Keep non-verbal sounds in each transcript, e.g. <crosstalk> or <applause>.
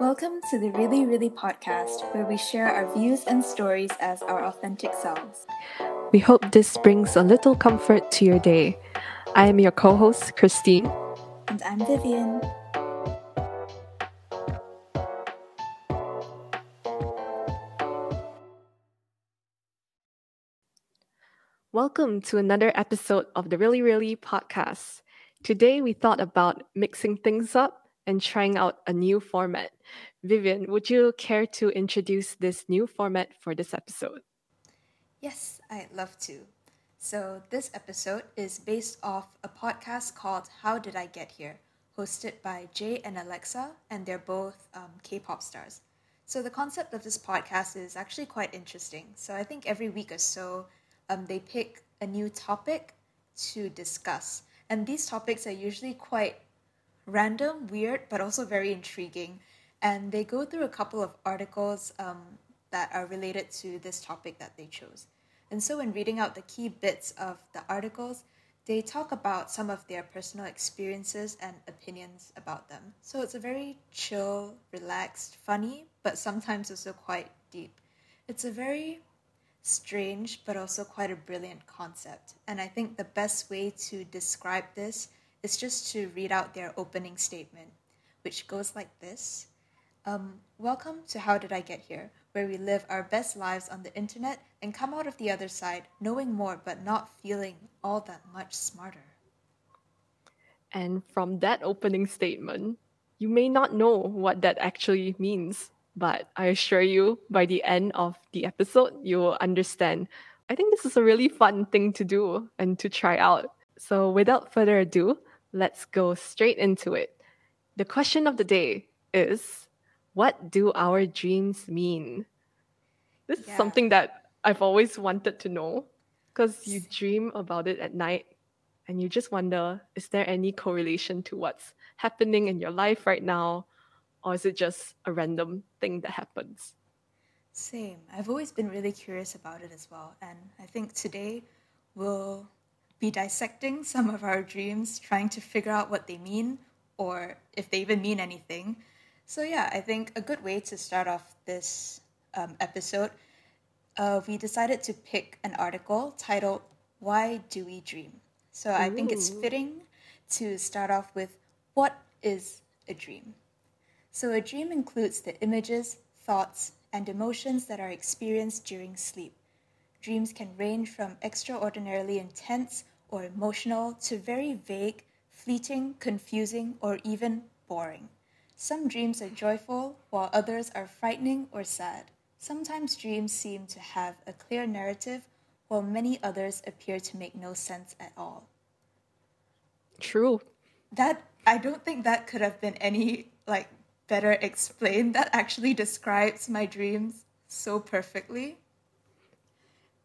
Welcome to the Really Really podcast, where we share our views and stories as our authentic selves. We hope this brings a little comfort to your day. I am your co host, Christine. And I'm Vivian. Welcome to another episode of the Really Really podcast. Today we thought about mixing things up and trying out a new format. Vivian, would you care to introduce this new format for this episode? Yes, I'd love to. So, this episode is based off a podcast called How Did I Get Here, hosted by Jae and Alexa, and they're both um, K pop stars. So, the concept of this podcast is actually quite interesting. So, I think every week or so, um, they pick a new topic to discuss. And these topics are usually quite random, weird, but also very intriguing. And they go through a couple of articles um, that are related to this topic that they chose. And so, when reading out the key bits of the articles, they talk about some of their personal experiences and opinions about them. So, it's a very chill, relaxed, funny, but sometimes also quite deep. It's a very strange, but also quite a brilliant concept. And I think the best way to describe this is just to read out their opening statement, which goes like this um, Welcome to How Did I Get Here, where we live our best lives on the internet and come out of the other side knowing more but not feeling all that much smarter. And from that opening statement, you may not know what that actually means, but I assure you, by the end of the episode, you will understand. I think this is a really fun thing to do and to try out. So, without further ado, let's go straight into it. The question of the day is What do our dreams mean? This yeah. is something that I've always wanted to know because you dream about it at night and you just wonder is there any correlation to what's happening in your life right now? Or is it just a random thing that happens? Same. I've always been really curious about it as well. And I think today we'll be dissecting some of our dreams, trying to figure out what they mean or if they even mean anything. So, yeah, I think a good way to start off this um, episode, uh, we decided to pick an article titled Why Do We Dream? So, I think it's fitting to start off with what is a dream? So, a dream includes the images, thoughts, and emotions that are experienced during sleep. Dreams can range from extraordinarily intense or emotional to very vague, fleeting, confusing, or even boring. Some dreams are joyful, while others are frightening or sad. Sometimes dreams seem to have a clear narrative, while many others appear to make no sense at all. True. That I don't think that could have been any like better explained. That actually describes my dreams so perfectly.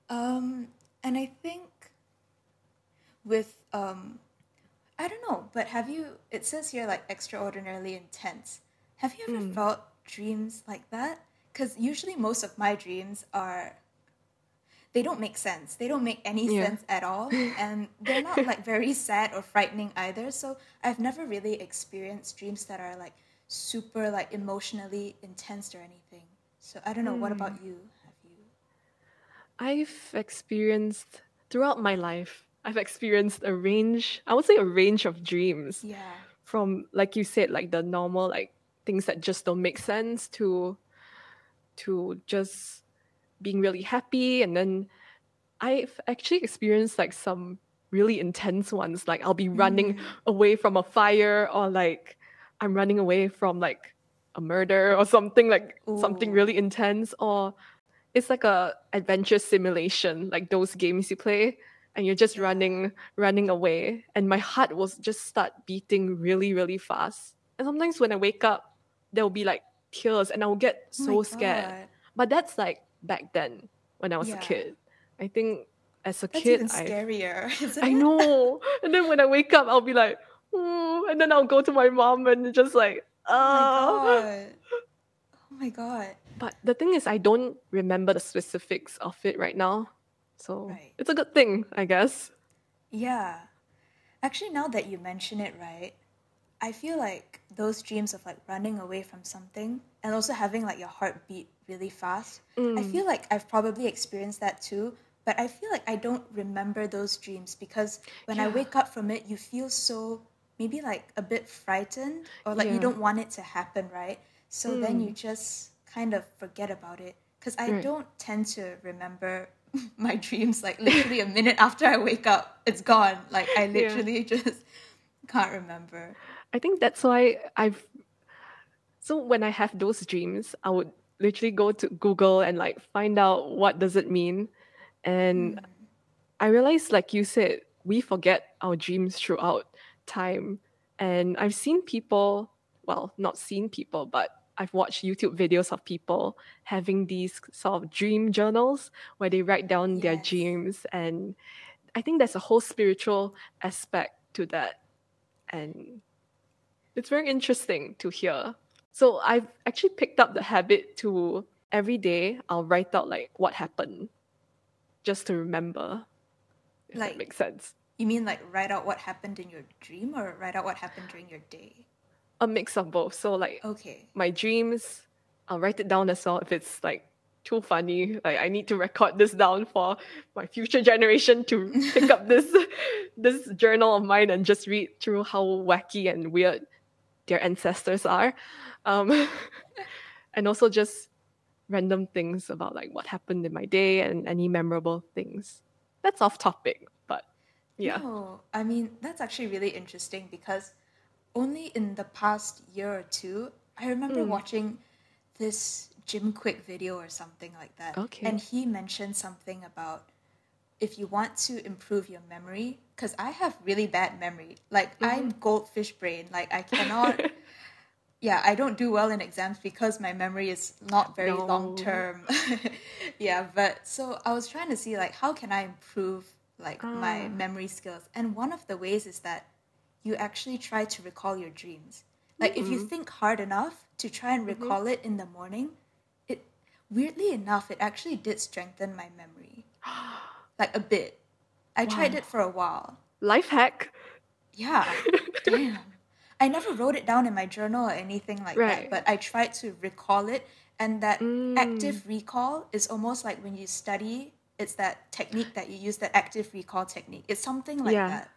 Um, and I think with um, I don't know, but have you? It says here like extraordinarily intense. Have you ever mm. felt dreams like that? Because usually most of my dreams are they don't make sense. They don't make any yeah. sense at all. <laughs> And they're not like very sad or frightening either. So I've never really experienced dreams that are like super like emotionally intense or anything. So I don't know. Mm. What about hmm. you? Have you? I've experienced throughout my life. I've experienced a range. I would say a range of dreams. Yeah. From like you said, like the normal like things that just don't make sense to to just being really happy and then I've actually experienced like some really intense ones like I'll be running mm. away from a fire or like I'm running away from like a murder or something like Ooh. something really intense or it's like a adventure simulation like those games you play and you're just running running away. And my heart will just start beating really really fast. And sometimes when i wake up there will be like tears and i will get oh so oh scared. But that's like back then when i was yeah. a kid. I think as a that's kid even scarier <laughs> I, I know. And then when i wake up i'll be like and then i'll go to my mom and just like oh, oh. My god. <laughs> Oh my god. But the thing is i don't remember the specifics of it right now so right. it's a good thing, I guess. Yeah. Actually, now that you mention it, right, I feel like those dreams of like running away from something and also having like your heart beat really fast. I Mm. feel like I've probably experienced that too, but I feel like I don't remember those dreams because when I wake up from it, you feel so maybe like a bit frightened or like you don't want it to happen, right? So then you Mm. just kind of forget about it because I Right. don't tend to remember <laughs> my dreams like literally a minute after I wake up, it's gone. Like I Yeah. literally <laughs> just can't remember. I think that's why I've so when I have those dreams, I would literally go to Google and like find out what does it mean. And Mm. I realized, like you said, we forget our dreams throughout time. And I've seen people, well, not seen people, but I've watched YouTube videos of people having these sort of dream journals where they write down their dreams. And I think there's a whole spiritual aspect to that. And it's very interesting to hear. So I've actually picked up the habit to every day I'll write out like what happened just to remember. If Like- that makes sense. You mean like write out what happened in your dream or write out what happened during your day? A mix of both. So like Okay. my dreams, I'll write it down as well if it's like too funny. Like I need to record this down for my future generation to <laughs> pick up this this journal of mine and just read through how wacky and weird their ancestors are. Um, <laughs> and also just random things about like what happened in my day and any memorable things. That's off topic, but yeah. No, I mean, that's actually really interesting because only in the past year or two, I remember Mm. watching this Jim Kwik video or something like that. Okay. And he mentioned something about if you want to improve your memory, because I have really bad memory. Like, I'm goldfish brain. Like, I cannot. <laughs> yeah, I don't do well in exams because my memory is not very No. long term. <laughs> yeah, but so I was trying to see like how can I improve like my Ah. memory skills, and one of the ways is that you actually try to recall your dreams. Like if you Mm-hmm. think hard enough to try and recall it in the morning, it weirdly enough it actually did strengthen my memory, <gasps> like a bit. I tried it for a while. Life hack. Yeah. <laughs> Damn. I never wrote it down in my journal or anything like that, Right. but I tried to recall it. And that Mm. active recall is almost like when you study, it's that technique that you use, that active recall technique. It's something like Yeah. that.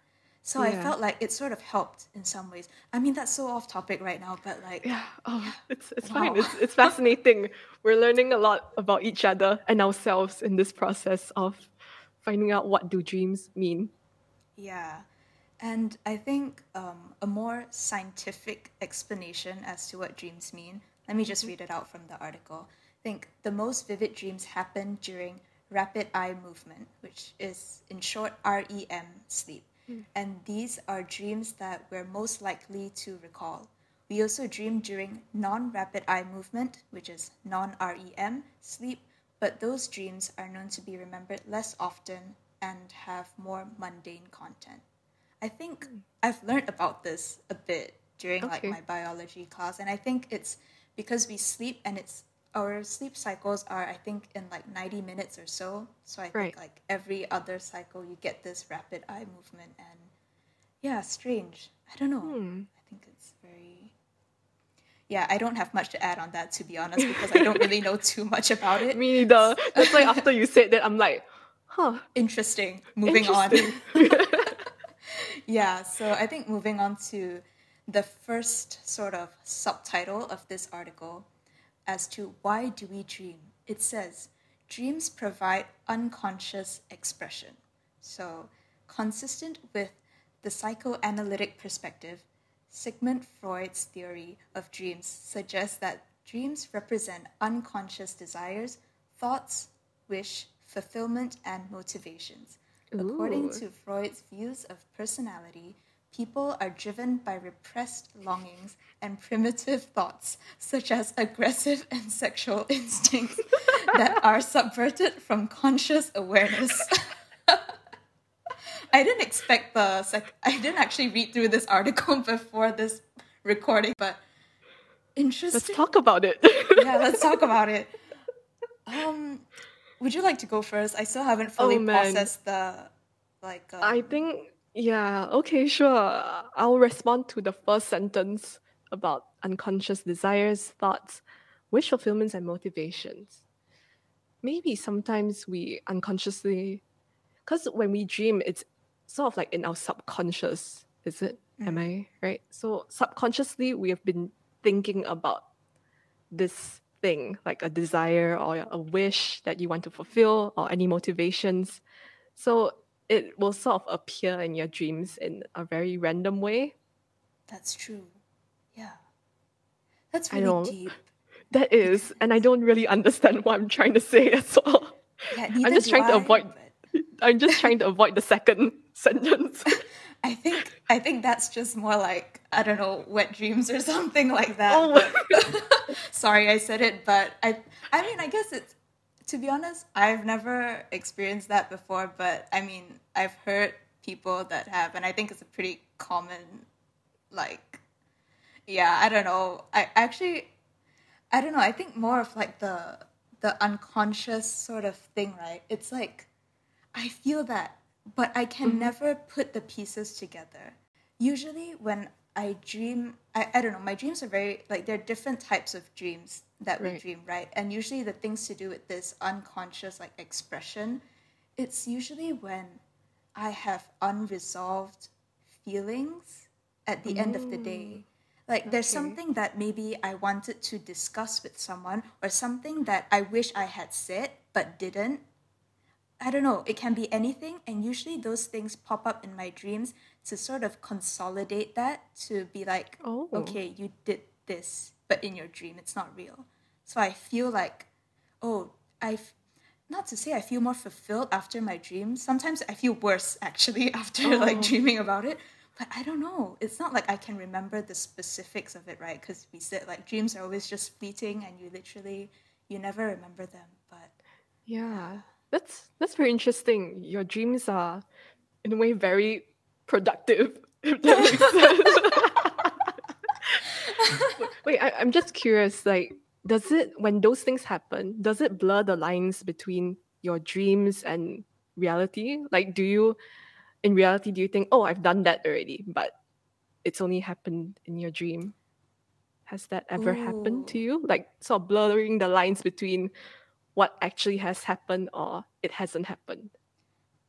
So I felt like it sort of helped in some ways. I mean, that's so off topic right now, but like, Yeah. Oh, <laughs> it's it's Wow. fine. It's it's fascinating. We're learning a lot about each other and ourselves in this process of finding out what do dreams mean. Yeah. And I think um, a more scientific explanation as to what dreams mean, let me just read it out from the article. I think the most vivid dreams happen during rapid eye movement, which is in short REM sleep. Hmm. And these are dreams that we're most likely to recall. We also dream during non rapid eye movement, which is non REM sleep, but those dreams are known to be remembered less often and have more mundane content. I think hmm. I've learned about this a bit during like my biology class, and I think it's because we sleep and it's our sleep cycles are I think in like 90 minutes or so. So I think Right. like every other cycle you get this rapid eye movement and yeah, strange. I don't know. Hmm. I think it's very yeah, I don't have much to add on that to be honest because I don't really know <laughs> too much about it. Me neither. That's why after you said that, I'm like, huh. Interesting. Moving interesting. on. <laughs> yeah, so I think moving on to the first sort of subtitle of this article as to why do we dream? It says dreams provide unconscious expression. So, consistent with the psychoanalytic perspective, Sigmund Freud's theory of dreams suggests that dreams represent unconscious desires, thoughts, wish, fulfillment, and motivations. According to Freud's views of personality, people are driven by repressed longings and primitive thoughts, such as aggressive and sexual <laughs> instincts, that are subverted from conscious awareness. <laughs> I didn't expect the sec- I didn't actually read through this article <laughs> before this recording, but interesting. Let's talk about it. yeah, let's talk about it. Um, would you like to go first? I still haven't fully Oh, processed the like. Um, I think Yeah, okay, sure. I'll respond to the first sentence about unconscious desires, thoughts, wish fulfillments, and motivations. Maybe sometimes we unconsciously, because when we dream, it's sort of like in our subconscious, is it? Am mm. I right? So subconsciously, we have been thinking about this thing, like a desire or a wish that you want to fulfill or any motivations. So it will sort of appear in your dreams in a very random way. That's true. Yeah. That's I really deep. <laughs> that is, and I don't really understand what I'm trying to say <laughs> at all. Yeah, I'm just trying to avoid. but <laughs> I'm just trying to avoid the second sentence. I think I think that's just more like I don't know wet dreams or something like that. Oh sorry, I said it, but I I mean I guess it's to be honest, I've never experienced that before, but I mean I've heard people that have, and I think it's a pretty common like yeah I don't know. I actually I don't know. I think more of like the the unconscious sort of thing right? It's like I feel that, but I can mm-hmm. never put the pieces together. Usually, when I dream, I, I don't know, my dreams are very, like, there are different types of dreams that we dream, right? And usually, the things to do with this unconscious, like, expression, it's usually when I have unresolved feelings at the end of the day. Like, there's something that maybe I wanted to discuss with someone, or something that I wish I had said but didn't I don't know, it can be anything. And usually those things pop up in my dreams to sort of consolidate that to be like, Oh. okay, you did this, but in your dream, it's not real. So I feel like, oh, I've, not to say I feel more fulfilled after my dream. Sometimes I feel worse actually <laughs> after like Oh. dreaming about it. But I don't know. It's not like I can remember the specifics of it, right? Because we said like dreams are always just fleeting and you literally, you never remember them. But Yeah, that's that's very interesting. Your dreams are, in a way, very productive. <laughs> If that makes <laughs> sense. Wait, I, I'm just curious. Like, does it when those things happen? Does it blur the lines between your dreams and reality? Like, do you, in reality, do you think, oh, I've done that already, but it's only happened in your dream? Has that ever happened to you? Like, sort of blurring the lines between what actually has happened or it hasn't happened.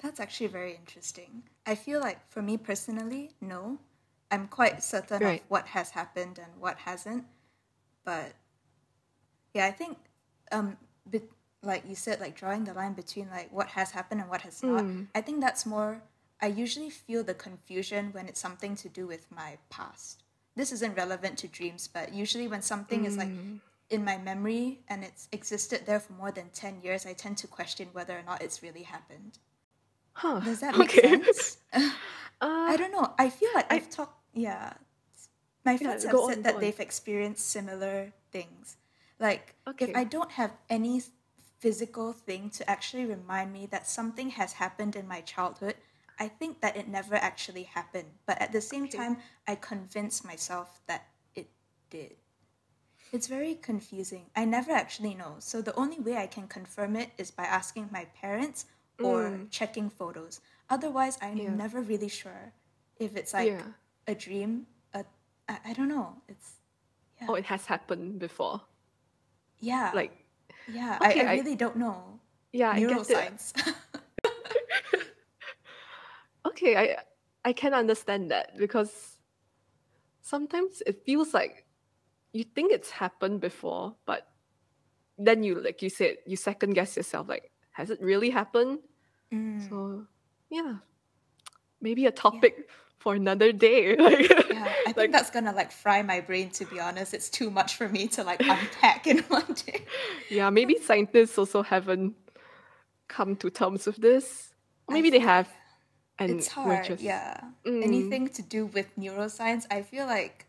That's actually very interesting. I feel like for me personally, no. I'm quite certain Right. of what has happened and what hasn't. But yeah, I think um be- like you said like drawing the line between like what has happened and what has not. Mm. I think that's more I usually feel the confusion when it's something to do with my past. This isn't relevant to dreams, but usually when something is like Mm. in my memory and it's existed there for more than 10 years, I tend to question whether or not it's really happened. Huh. Does that <laughs> make okay. sense? <laughs> Uh, I don't know. I feel like I- I've talked. Yeah, my friends have go on, said that they've experienced similar things. Like if I don't have any physical thing to actually remind me that something has happened in my childhood, I think that it never actually happened. But at the same Okay. time, I convince myself that it did. It's very confusing. I never actually know. So the only way I can confirm it is by asking my parents or Mm. checking photos. Otherwise, I'm Yeah. never really sure if it's like yeah. a dream. A, I, I don't know. It's Oh, it has happened before. yeah, Like, yeah. okay, I, I I- really don't know yeah, I get it. <laughs> Okay, I I can understand that because sometimes it feels like you think it's happened before, but then you like you said you second guess yourself like has it really happened? Mm, So yeah, maybe a topic for another day. <laughs> Like, yeah, I think <laughs> like that's gonna like fry my brain. To be honest, it's too much for me to like unpack in <laughs> one day. yeah, maybe scientists also haven't come to terms with this. Maybe they have, and it's hard. just Yeah, Mm. anything to do with neuroscience, I feel like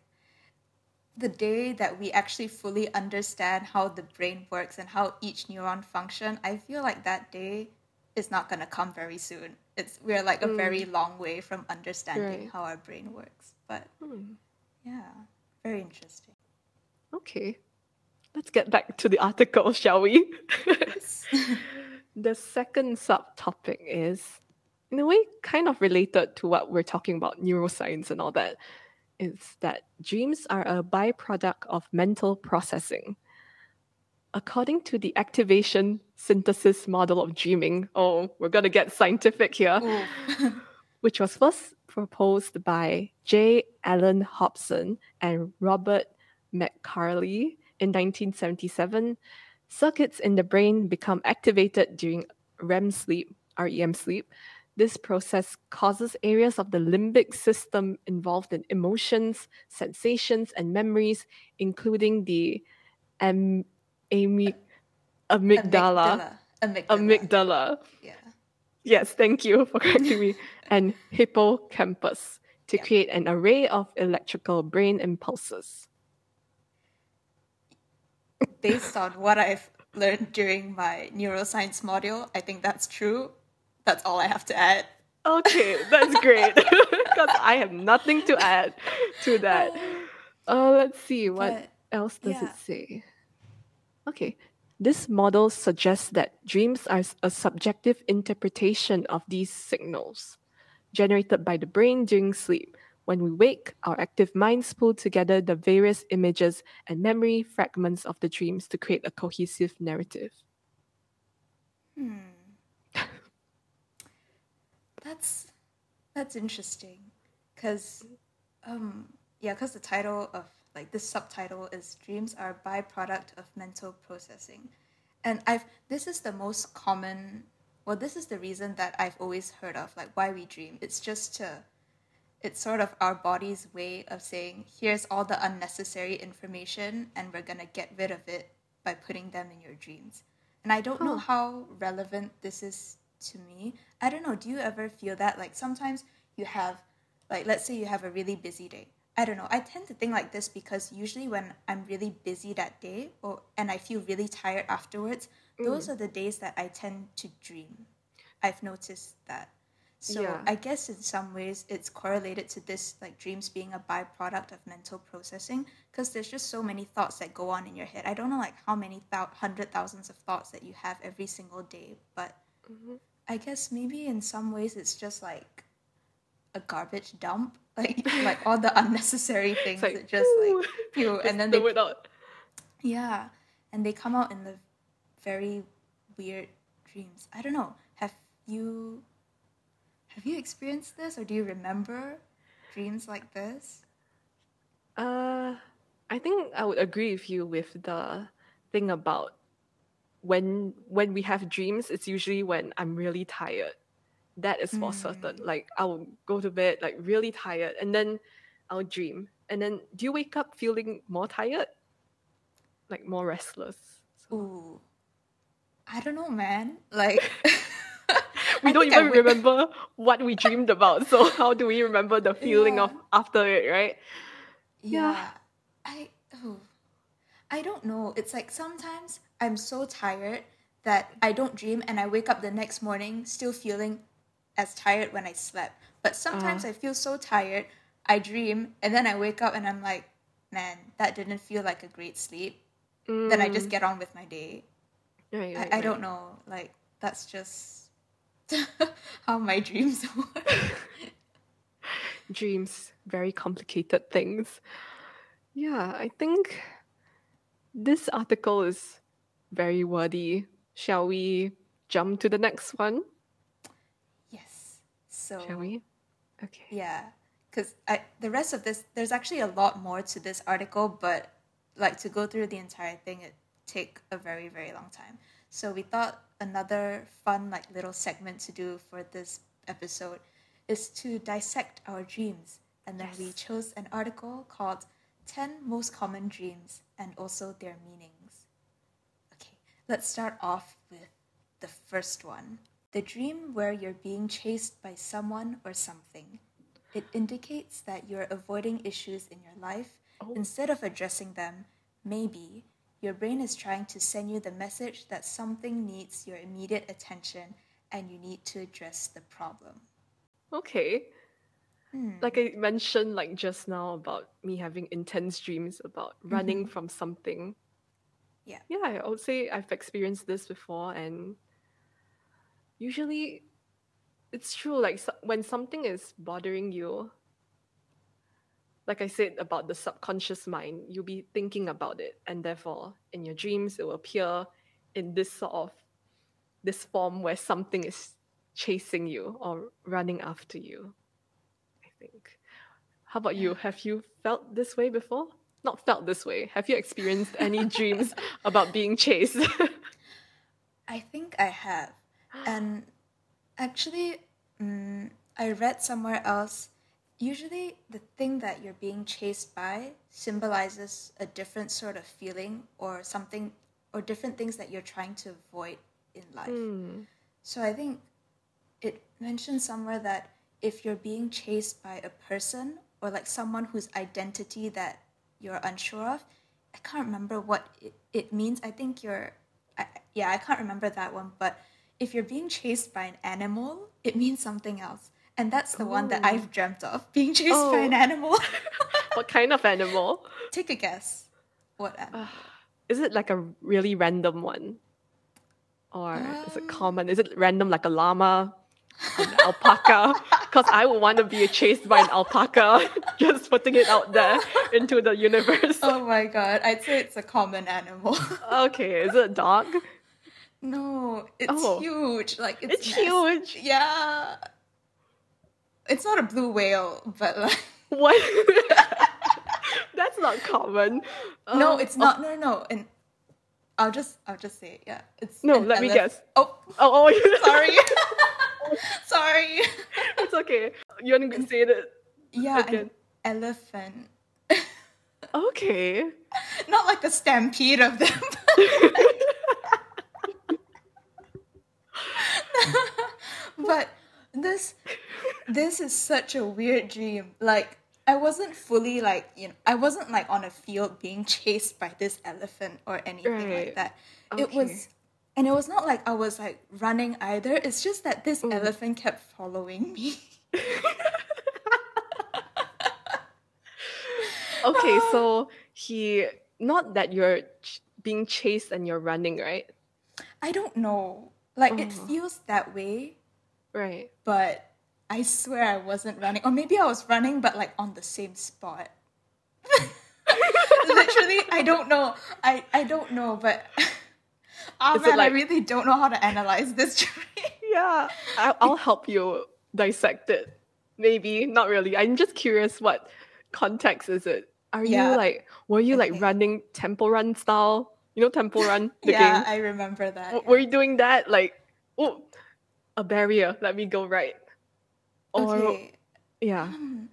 the day that we actually fully understand how the brain works and how each neuron function, I feel like that day is not gonna come very soon. It's we're like a very long way from understanding Mm. Right. how our brain works. But Hmm. yeah, very interesting. Okay. Let's get back to the article, <laughs> shall we? Yes. <laughs> the second subtopic is in a way kind of related to what we're talking about neuroscience and all that is that dreams are a byproduct of mental processing. According to the activation synthesis model of dreaming, oh, we're going to get scientific here, <laughs> which was first proposed by J. Allen Hobson and Robert McCarley in 1977, circuits in the brain become activated during REM sleep, REM sleep, this process causes areas of the limbic system involved in emotions, sensations, and memories, including the am- ami- amygdala. Amygdala. Amygdala. Amygdala. Yeah. Yes, thank you for correcting me. <laughs> And hippocampus to Yeah. create an array of electrical brain impulses. Based on what I've learned during my neuroscience module, I think that's true. That's all I have to add. Okay, that's great. <laughs> <laughs> Because I have nothing to add to that. Uh, let's see, what But, else does yeah. it say? Okay, this model suggests that dreams are a subjective interpretation of these signals generated by the brain during sleep. When we wake, our active minds pull together the various images and memory fragments of the dreams to create a cohesive narrative. Hmm. <laughs> That's that's interesting, cause, um, yeah, cause the title of like this subtitle is "Dreams are a byproduct of mental processing," and I've this is the most common. Well, this is the reason that I've always heard of, like why we dream. It's just to, it's sort of our body's way of saying, here's all the unnecessary information, and we're gonna get rid of it by putting them in your dreams. And I don't know how relevant this is to me. I don't know. Do you ever feel that? Like sometimes you have, like, let's say you have a really busy day. I don't know. I tend to think like this because usually when I'm really busy that day or and I feel really tired afterwards, mm. those are the days that I tend to dream. I've noticed that. So Yeah. I guess in some ways it's correlated to this like dreams being a byproduct of mental processing because there's just so many thoughts that go on in your head. I don't know like how many thou- hundred thousands of thoughts that you have every single day, but mm-hmm. I guess maybe in some ways it's just like a garbage dump, <laughs> like <laughs> like all the unnecessary things like, that just "Ooh, like pew, and then they out. yeah, and they come out in the very weird dreams. I don't know. Have you have you experienced this, or do you remember dreams like this? Uh, I think I would agree with you with the thing about when when we have dreams, it's usually when I'm really tired. That is for certain. Mm. Like I'll go to bed like really tired, and then I'll dream. And then do you wake up feeling more tired, like more restless? So Ooh, I don't know, man. Like <laughs> <laughs> we I don't I even remember what we dreamed about. So <laughs> how do we remember the feeling of after it, right? Yeah. Yeah. I oh, I don't know. It's like sometimes I'm so tired that I don't dream and I wake up the next morning still feeling as tired when I slept. But sometimes Uh. I feel so tired, I dream and then I wake up and I'm like, man, that didn't feel like a great sleep. Then I just Mm, get on with my day. right, right, I, I right. don't know. Like that's just <laughs> how my dreams <laughs> work. dreams, very complicated things. Yeah, I think this article is very wordy. Shall we jump to the next one? Yes. So Shall we? Okay. Yeah, because I the rest of this there's actually a lot more to this article, but like to go through the entire thing, it take a very very long time. So we thought another fun like little segment to do for this episode is to dissect our dreams, and then we chose an article called 10 most common dreams and also their meanings. Okay, let's start off with the first one. The dream where you're being chased by someone or something. It indicates that you're avoiding issues in your life Oh. instead of addressing them. Maybe your brain is trying to send you the message that something needs your immediate attention and you need to address the problem. Okay. Hmm. Like I mentioned like just now about me having intense dreams about running from something. Yeah. Yeah, I would say I've experienced this before and usually it's true. Like so, when something is bothering you, like I said about the subconscious mind, you'll be thinking about it, and therefore in your dreams it will appear in this sort of this form where something is chasing you or running after you. I think. How about you? Have you felt this way before? Not felt this way. Have you experienced any <laughs> dreams about being chased? <laughs> I think I have. And actually, mm, I read somewhere else. Usually, the thing that you're being chased by symbolizes a different sort of feeling or something, or different things that you're trying to avoid in life. Hmm. So I think it mentions somewhere that if you're being chased by a person or like someone whose identity that you're unsure of, I can't remember what it, it means. I think you're, I, yeah, I can't remember that one. But if you're being chased by an animal, it means something else. And that's the one that Oh. I've dreamt of being chased by an Oh. animal. <laughs> what kind of animal? <laughs> Take a guess. What animal? Is it like a really random one? Or is it Um. common? Is it random like a llama? An <laughs> alpaca? Because I would want to be chased by an alpaca, just putting it out there into the universe. Oh my god, I'd say it's a common animal. Okay, is it a dog? No, it's Oh. huge. Like it's, It's huge. Yeah. It's not a blue whale, but like <laughs> What? <laughs> That's not common. no, Uh, it's not. No, no, no. And I'll just, I'll just say, it. yeah, it's. No, let me guess. Oh, Oh, oh, <laughs> sorry, sorry. it's okay. You want to say it? Yeah, Again. an elephant. Okay. Not like a stampede of them. <laughs> but this this is such a weird dream like i wasn't fully like you know i wasn't like on a field being <laughs> chased by this elephant or anything like Right. that it was and it was not like i was like running either it's just that this Mm. elephant kept following me <laughs> Okay, so he not that you're ch- being chased and you're running, right? i don't know like it Oh. feels that way Right. but i swear i wasn't running or maybe i was running but like on the same spot <laughs> literally i don't know i i don't know but oh <laughs> Is man like- i really don't know how to analyze this dream <laughs> Yeah, I- I'll help you dissect it. Maybe not really. I'm just curious. What context is it? Are Yeah. you like? Were you Okay. like running temple run style? You know temple run, <laughs> the yeah game. i remember that W- Were you doing that? Like, oh, a barrier. Let me go right. Or okay yeah. Hmm.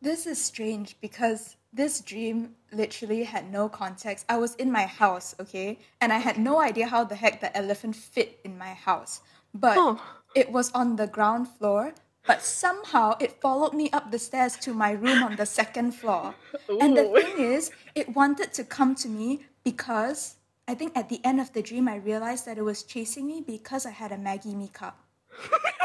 this is strange because this dream literally had no context i was in my house okay and i had no idea how the heck the elephant fit in my house but Huh. it was on the ground floor but somehow it followed me up the stairs to my room on the second floor and the thing is it wanted to come to me because i think at the end of the dream i realized that it was chasing me because i had a Maggi mee cup <laughs>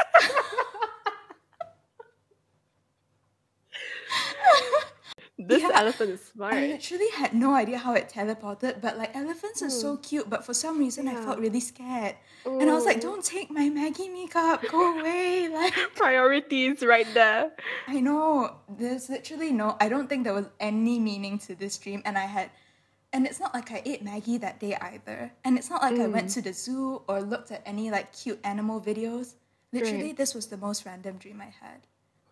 This Yeah. elephant is smart. I literally had no idea how it teleported, but like elephants are so hmm. cute, but for some reason I felt really scared. And I was like, don't take my Maggi mee cup, go away. <laughs> Like <laughs> Priorities right there. I know. There's literally no I don't think there was any meaning to this dream and I had and it's not like I ate Maggi that day either. And it's not like I went Mm. to the zoo or looked at any like cute animal videos. Literally Right. this was the most random dream I had.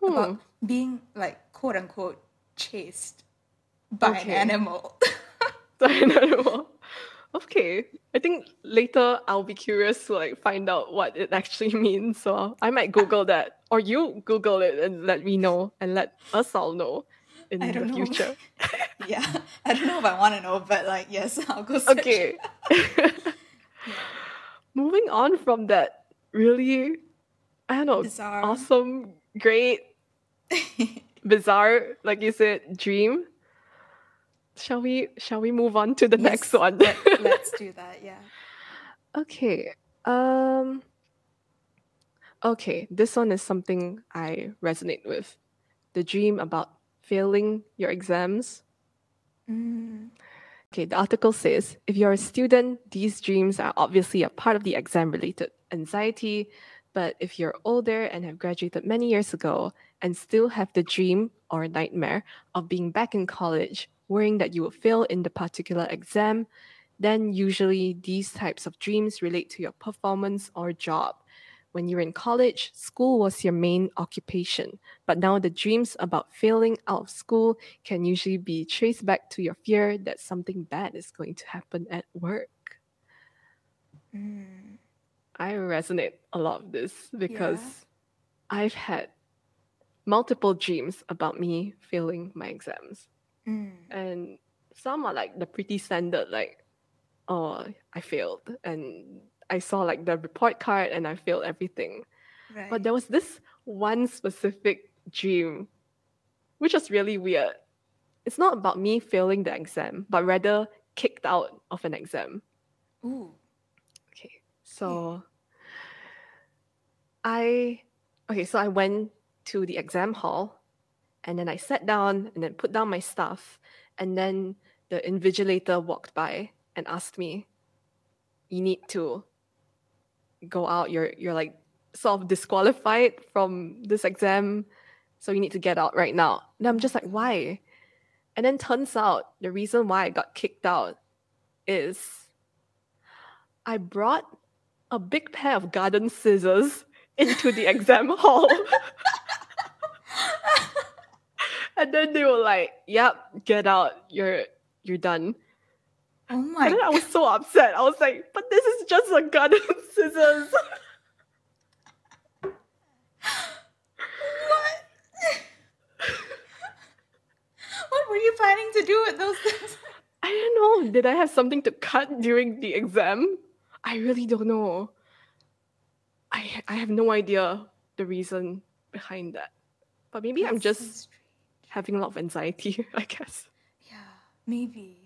Hmm. About being like quote unquote chased by Okay. <laughs> an animal. Not at all. Okay. I think later I'll be curious to like find out what it actually <laughs> means. So I might Google that. Or you Google it and let me know and let us all know in I the don't know. future. <laughs> yeah, I don't know if I want to know, but like, yes, <laughs> I'll go search. Okay. <laughs> Moving on from that really I don't know Bizarre. awesome, great, bizarre, like you said, dream. Shall we shall we move on to the next one? Let, let's do that. Yeah. Okay. Um Okay, this one is something I resonate with. The dream about failing your exams. Mm, Okay, the article says if you're a student, these dreams are obviously a part of the exam related anxiety But if you're older and have graduated many years ago and still have the dream or nightmare of being back in college, worrying that you will fail in the particular exam, then usually these types of dreams relate to your performance or job. When you're in college, school was your main occupation, but now the dreams about failing out of school can usually be traced back to your fear that something bad is going to happen at work. Mm. I resonate a lot with this because I've had multiple dreams about me failing my exams. Mm. And some are like the pretty standard, like, oh, I failed. And I saw like the report card and I failed everything. Right. But there was this one specific dream, which was really weird. It's not about me failing the exam, but rather kicked out of an exam. Ooh. Okay, so I okay, so I went to the exam hall and then I sat down and then put down my stuff and then the invigilator walked by and asked me, You need to go out. You're you're like sort of disqualified from this exam. So you need to get out right now. And I'm just like, why? And then turns out the reason why I got kicked out is I brought a big pair of garden scissors into the exam <laughs> hall. <laughs> and then they were like, "Yep, get out. You're you're done." Oh my And then I was so upset. I was like, "But this is just a garden <laughs> scissors." <laughs> What? <laughs> what were you planning to do with those things? I don't know. Did I have something to cut during the exam? I really don't know. I I have no idea the reason behind that. But maybe I'm That's so just having a lot of anxiety, I guess. Yeah, maybe.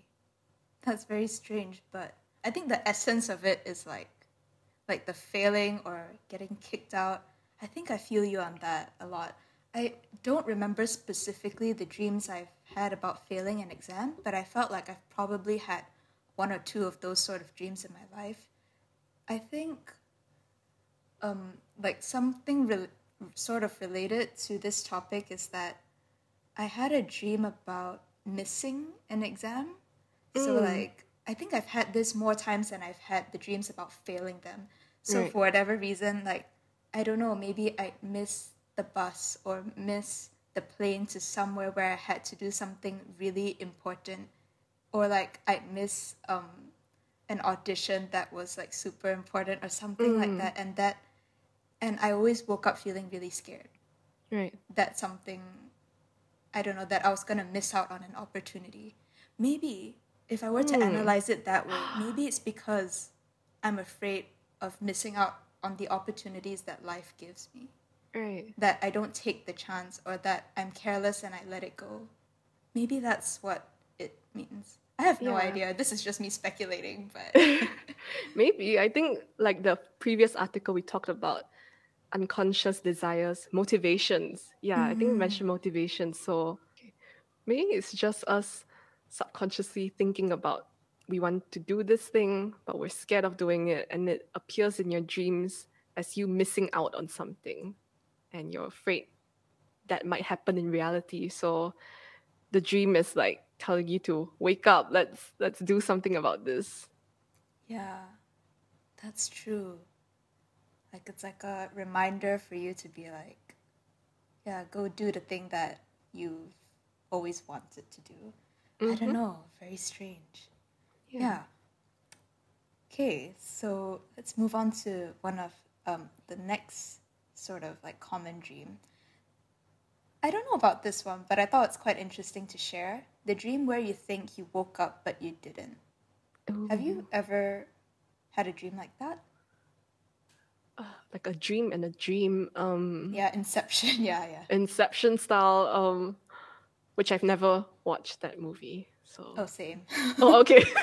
That's very strange, but I think the essence of it is like like the failing or getting kicked out. I think I feel you on that a lot. I don't remember specifically the dreams I've had about failing an exam, but I felt like I've probably had one or two of those sort of dreams in my life. I think um like something re- sort of related to this topic is that I had a dream about missing an exam. So Mm. like I think I've had this more times than I've had the dreams about failing them. So Right. for whatever reason, like I don't know, maybe I miss the bus or miss the plane to somewhere where I had to do something really important, or like I miss um an audition that was like super important or something like Mm. that, and that, and I always woke up feeling really scared Right. that something I don't know that I was gonna miss out on an opportunity. Maybe if I were to Hmm. analyze it that way, <gasps> maybe it's because I'm afraid of missing out on the opportunities that life gives me. Right. That I don't take the chance or that I'm careless and I let it go. Maybe that's what it means. I have no Yeah. idea. This is just me speculating, but <laughs> Maybe. I think like the previous article we talked about unconscious desires, motivations. Yeah, I think we mentioned motivations. So maybe it's just us subconsciously thinking about we want to do this thing, but we're scared of doing it, and it appears in your dreams as you missing out on something, and you're afraid that might happen in reality. So the dream is like telling you to wake up. Let's let's do something about this. yeah, that's true. Like it's like a reminder for you to be like, yeah, go do the thing that you've always wanted to do. I don't know. Very strange. Yeah. Okay, so let's move on to one of um, the next sort of like common dream. I don't know about this one, but I thought it's quite interesting to share. The dream where you think you woke up but you didn't. Have you ever had a dream like that? like a dream and a dream um Yeah, Inception. <laughs> Yeah, yeah. inception style um which i've never watched that movie so Oh, same. <laughs> oh okay <laughs>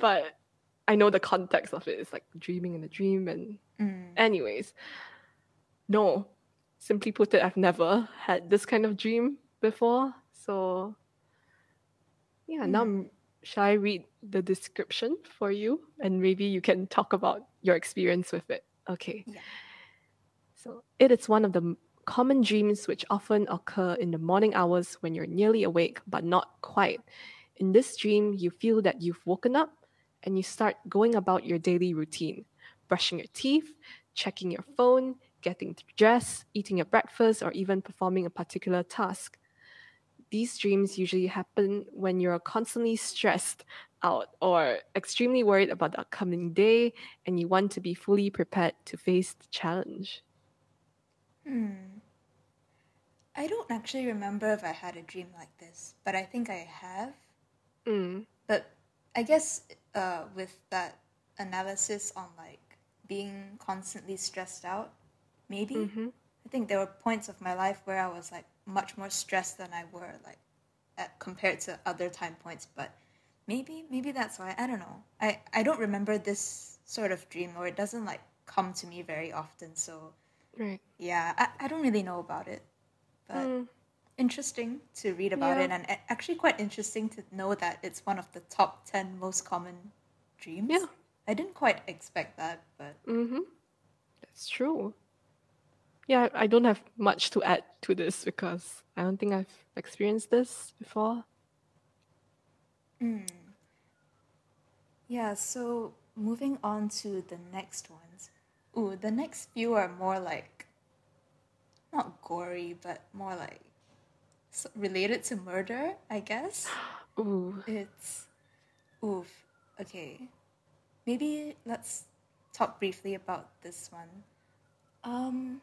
but i know the context of it it's like dreaming in a dream and Mm. anyways no simply put it i've never had this kind of dream before so yeah now i'm shall I read the description for you and maybe you can talk about your experience with it? Okay. Yeah. So, it is one of the common dreams which often occur in the morning hours when you're nearly awake but not quite. In this dream, you feel that you've woken up and you start going about your daily routine, brushing your teeth, checking your phone, getting dressed, eating your breakfast, or even performing a particular task. These dreams usually happen when you're constantly stressed out or extremely worried about the upcoming day and you want to be fully prepared to face the challenge. Hmm. I don't actually remember if I had a dream like this, but I think I have. Mm. But I guess uh, with that analysis on like being constantly stressed out, maybe Mm-hmm. I think there were points of my life where I was like much more stressed than I were like at, compared to other time points. But maybe maybe that's why I don't know. I I don't remember this sort of dream, or it doesn't like come to me very often. So Right. yeah, I, I don't really know about it, but Mm. interesting to read about Yeah. it, and actually quite interesting to know that it's one of the top ten most common dreams. Yeah. I didn't quite expect that, but Mm-hmm. That's true. Yeah, I don't have much to add to this because I don't think I've experienced this before. mm. yeah. So moving on to the next ones. Ooh, the next few are more like not gory, but more like related to murder, I guess. Ooh. It's oof. Okay. Maybe let's talk briefly about this one. Um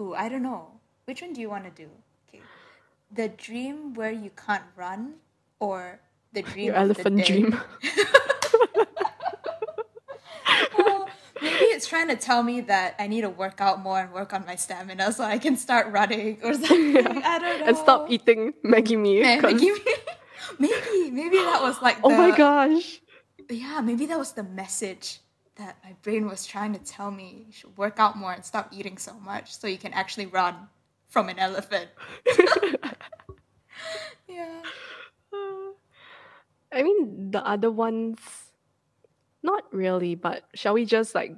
Ooh, I don't know. Which one do you want to do? Okay. The dream where you can't run or the dream Your of the elephant dream. <laughs> <laughs> Oh, maybe it's trying to tell me that I need to work out more and work on my stamina so I can start running or something. <laughs> I don't know. and stop eating Maggi mee. Eh, 'cause- maybe, <laughs> maybe, maybe that was like oh my gosh. yeah, maybe that was the message that my brain was trying to tell me. You should work out more and stop eating so much so you can actually run from an elephant. <laughs> yeah. <sighs> I mean, the other ones, not really, but shall we just like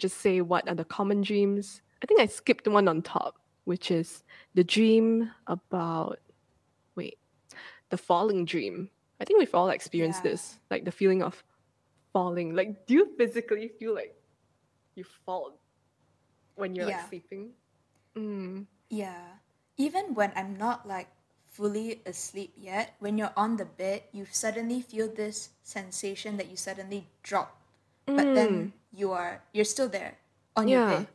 just say what are the common dreams? I think I skipped one on top, which is the dream about, wait, the falling dream. I think we've all experienced Yeah. this, like the feeling of falling. Like, do you physically feel like you fall when you're Yeah. like sleeping? Mm. Yeah. Even when I'm not like fully asleep yet, when you're on the bed, you suddenly feel this sensation that you suddenly drop. But then you are you're still there on your Yeah. bed.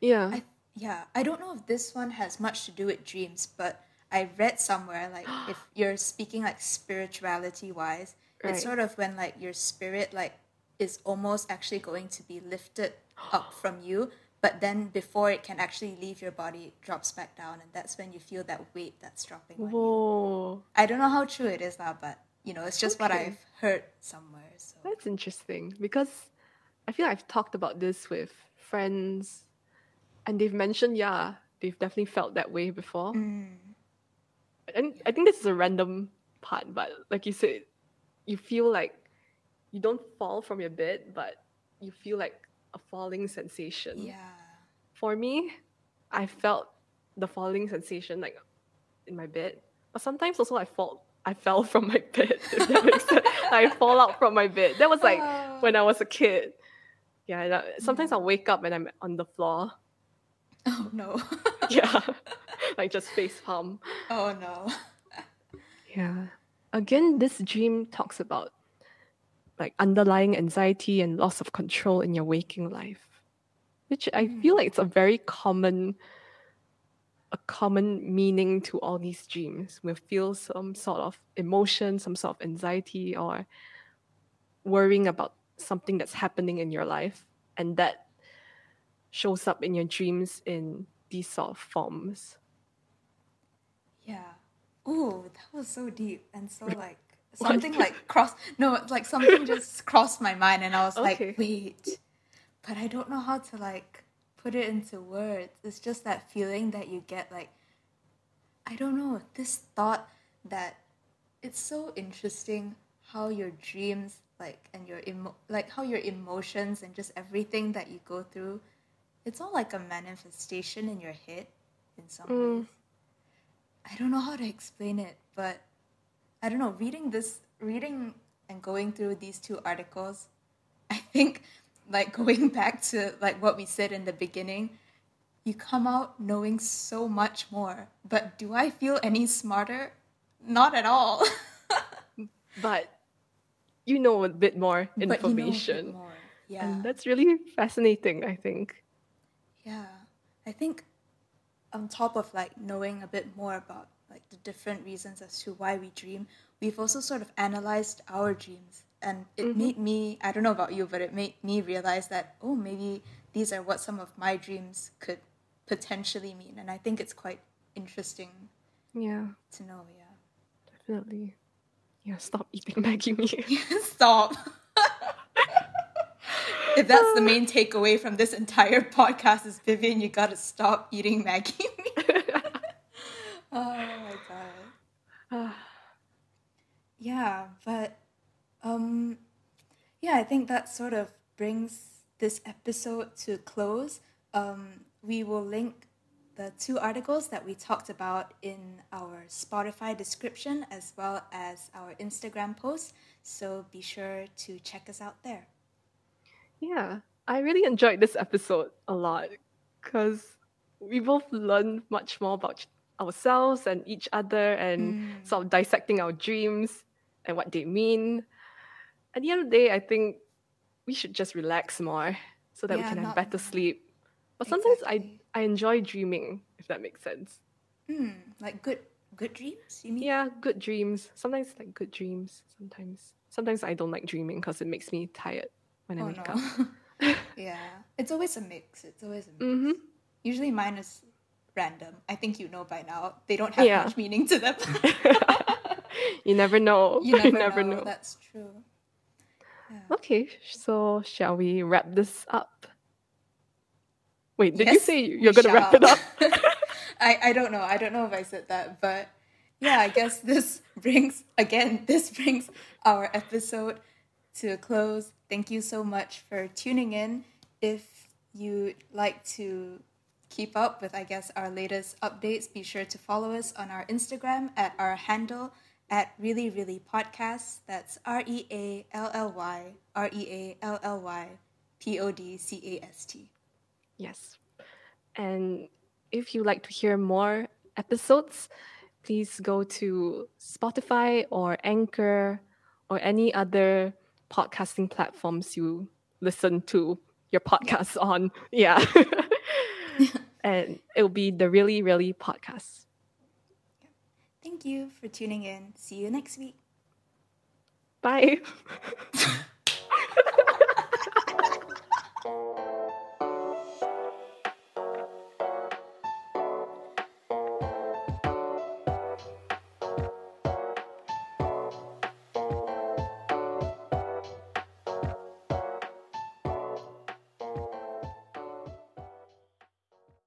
Yeah. I yeah, I don't know if this one has much to do with dreams, but I read somewhere like <gasps> if you're speaking like spirituality wise, Right. it's sort of when like your spirit like is almost actually going to be lifted <gasps> up from you, but then before it can actually leave your body, it drops back down, and that's when you feel that weight that's dropping. Whoa. I don't know how true it is now, but you know, it's just what I've heard somewhere. So That's interesting because I feel I've talked about this with friends and they've mentioned, yeah, they've definitely felt that way before. Mm, And I think this is a random part, but like you said, you feel like you don't fall from your bed, but you feel like a falling sensation. yeah. For me, I felt the falling sensation like in my bed. But sometimes also I fall I fell <laughs> from my bed, if that makes sense. I fall out from my bed. That was like Oh. when I was a kid. Yeah, that, sometimes mm. I'll wake up and I'm on the floor. <laughs> Oh no. <laughs> Yeah. <laughs> like just face palm. oh no. Yeah. Again, this dream talks about like underlying anxiety and loss of control in your waking life, which I mm. feel like it's a very common a common meaning to all these dreams. We feel some sort of emotion, some sort of anxiety or worrying about something that's happening in your life and that shows up in your dreams in these sort of forms. Yeah. Ooh, that was so deep and so <laughs> like What? something like cross. No, like something just <laughs> crossed my mind, and I was Okay. like, wait, but I don't know how to like put it into words. It's just that feeling that you get like, I don't know, this thought that it's so interesting how your dreams like and your emo- like how your emotions and just everything that you go through it's all like a manifestation in your head in some Mm. ways. I don't know how to explain it but i don't know reading this reading and going through these two articles <laughs> i think like going back to like what we said in the beginning you come out knowing so much more but do i feel any smarter? Not at all. <laughs> But you know a bit more But you know bit information. more. Yeah. And that's really fascinating, I think. Yeah, I think on top of like knowing a bit more about like the different reasons as to why we dream, we've also sort of analyzed our dreams, and it mm-hmm. made me I don't know about you, but it made me realize that oh maybe these are what some of my dreams could potentially mean, and I think it's quite interesting Yeah, to know. Yeah, definitely. Yeah, stop eating <laughs> Maggi mee. <laughs> stop. if that's the main takeaway from this entire podcast, is Vivian, you gotta stop eating Maggi. mee. <laughs> oh my god. Ah, <sighs> Yeah, but um yeah, I think that sort of brings this episode to close. Um we will link the two articles that we talked about in our Spotify description as well as our Instagram post. So be sure to check us out there. yeah, I really enjoyed this episode a lot because we both learned much more about ourselves and each other and mm. sort of dissecting our dreams and what they mean. At the end of the day, I think we should just relax more so that we Yeah, can have better sleep. But sometimes Exactly. I, I enjoy dreaming, if that makes sense. Hmm, like good good dreams, you mean? Yeah, good dreams. Sometimes like good dreams. Sometimes sometimes I don't like dreaming because it makes me tired when I Oh wake up. <laughs> <laughs> yeah. It's always a mix. It's always a mix. Mm-hmm. Usually mine is random. I think you know by now. They don't have Yeah. much meaning to them. <laughs> you never know. you never, know. That's true. Okay, so shall we wrap this up? Wait, did you say you're gonna wrap it up? <laughs> I, I don't know. I don't know if I said that, but yeah, I guess this <laughs> brings again, this brings our episode to a close. Thank you so much for tuning in. If you'd like to keep up with, I guess, our latest updates, be sure to follow us on our Instagram at our handle at really really podcast. That's R E A L L Y R E A L L Y P O D C A S T. Yes. And if you'd like to hear more episodes, please go to Spotify or Anchor or any other podcasting platforms you listen to your podcasts on. <laughs> Yeah. <laughs> and it'll be the Really, Really podcast. Thank you for tuning in. See you next week. Bye. <laughs>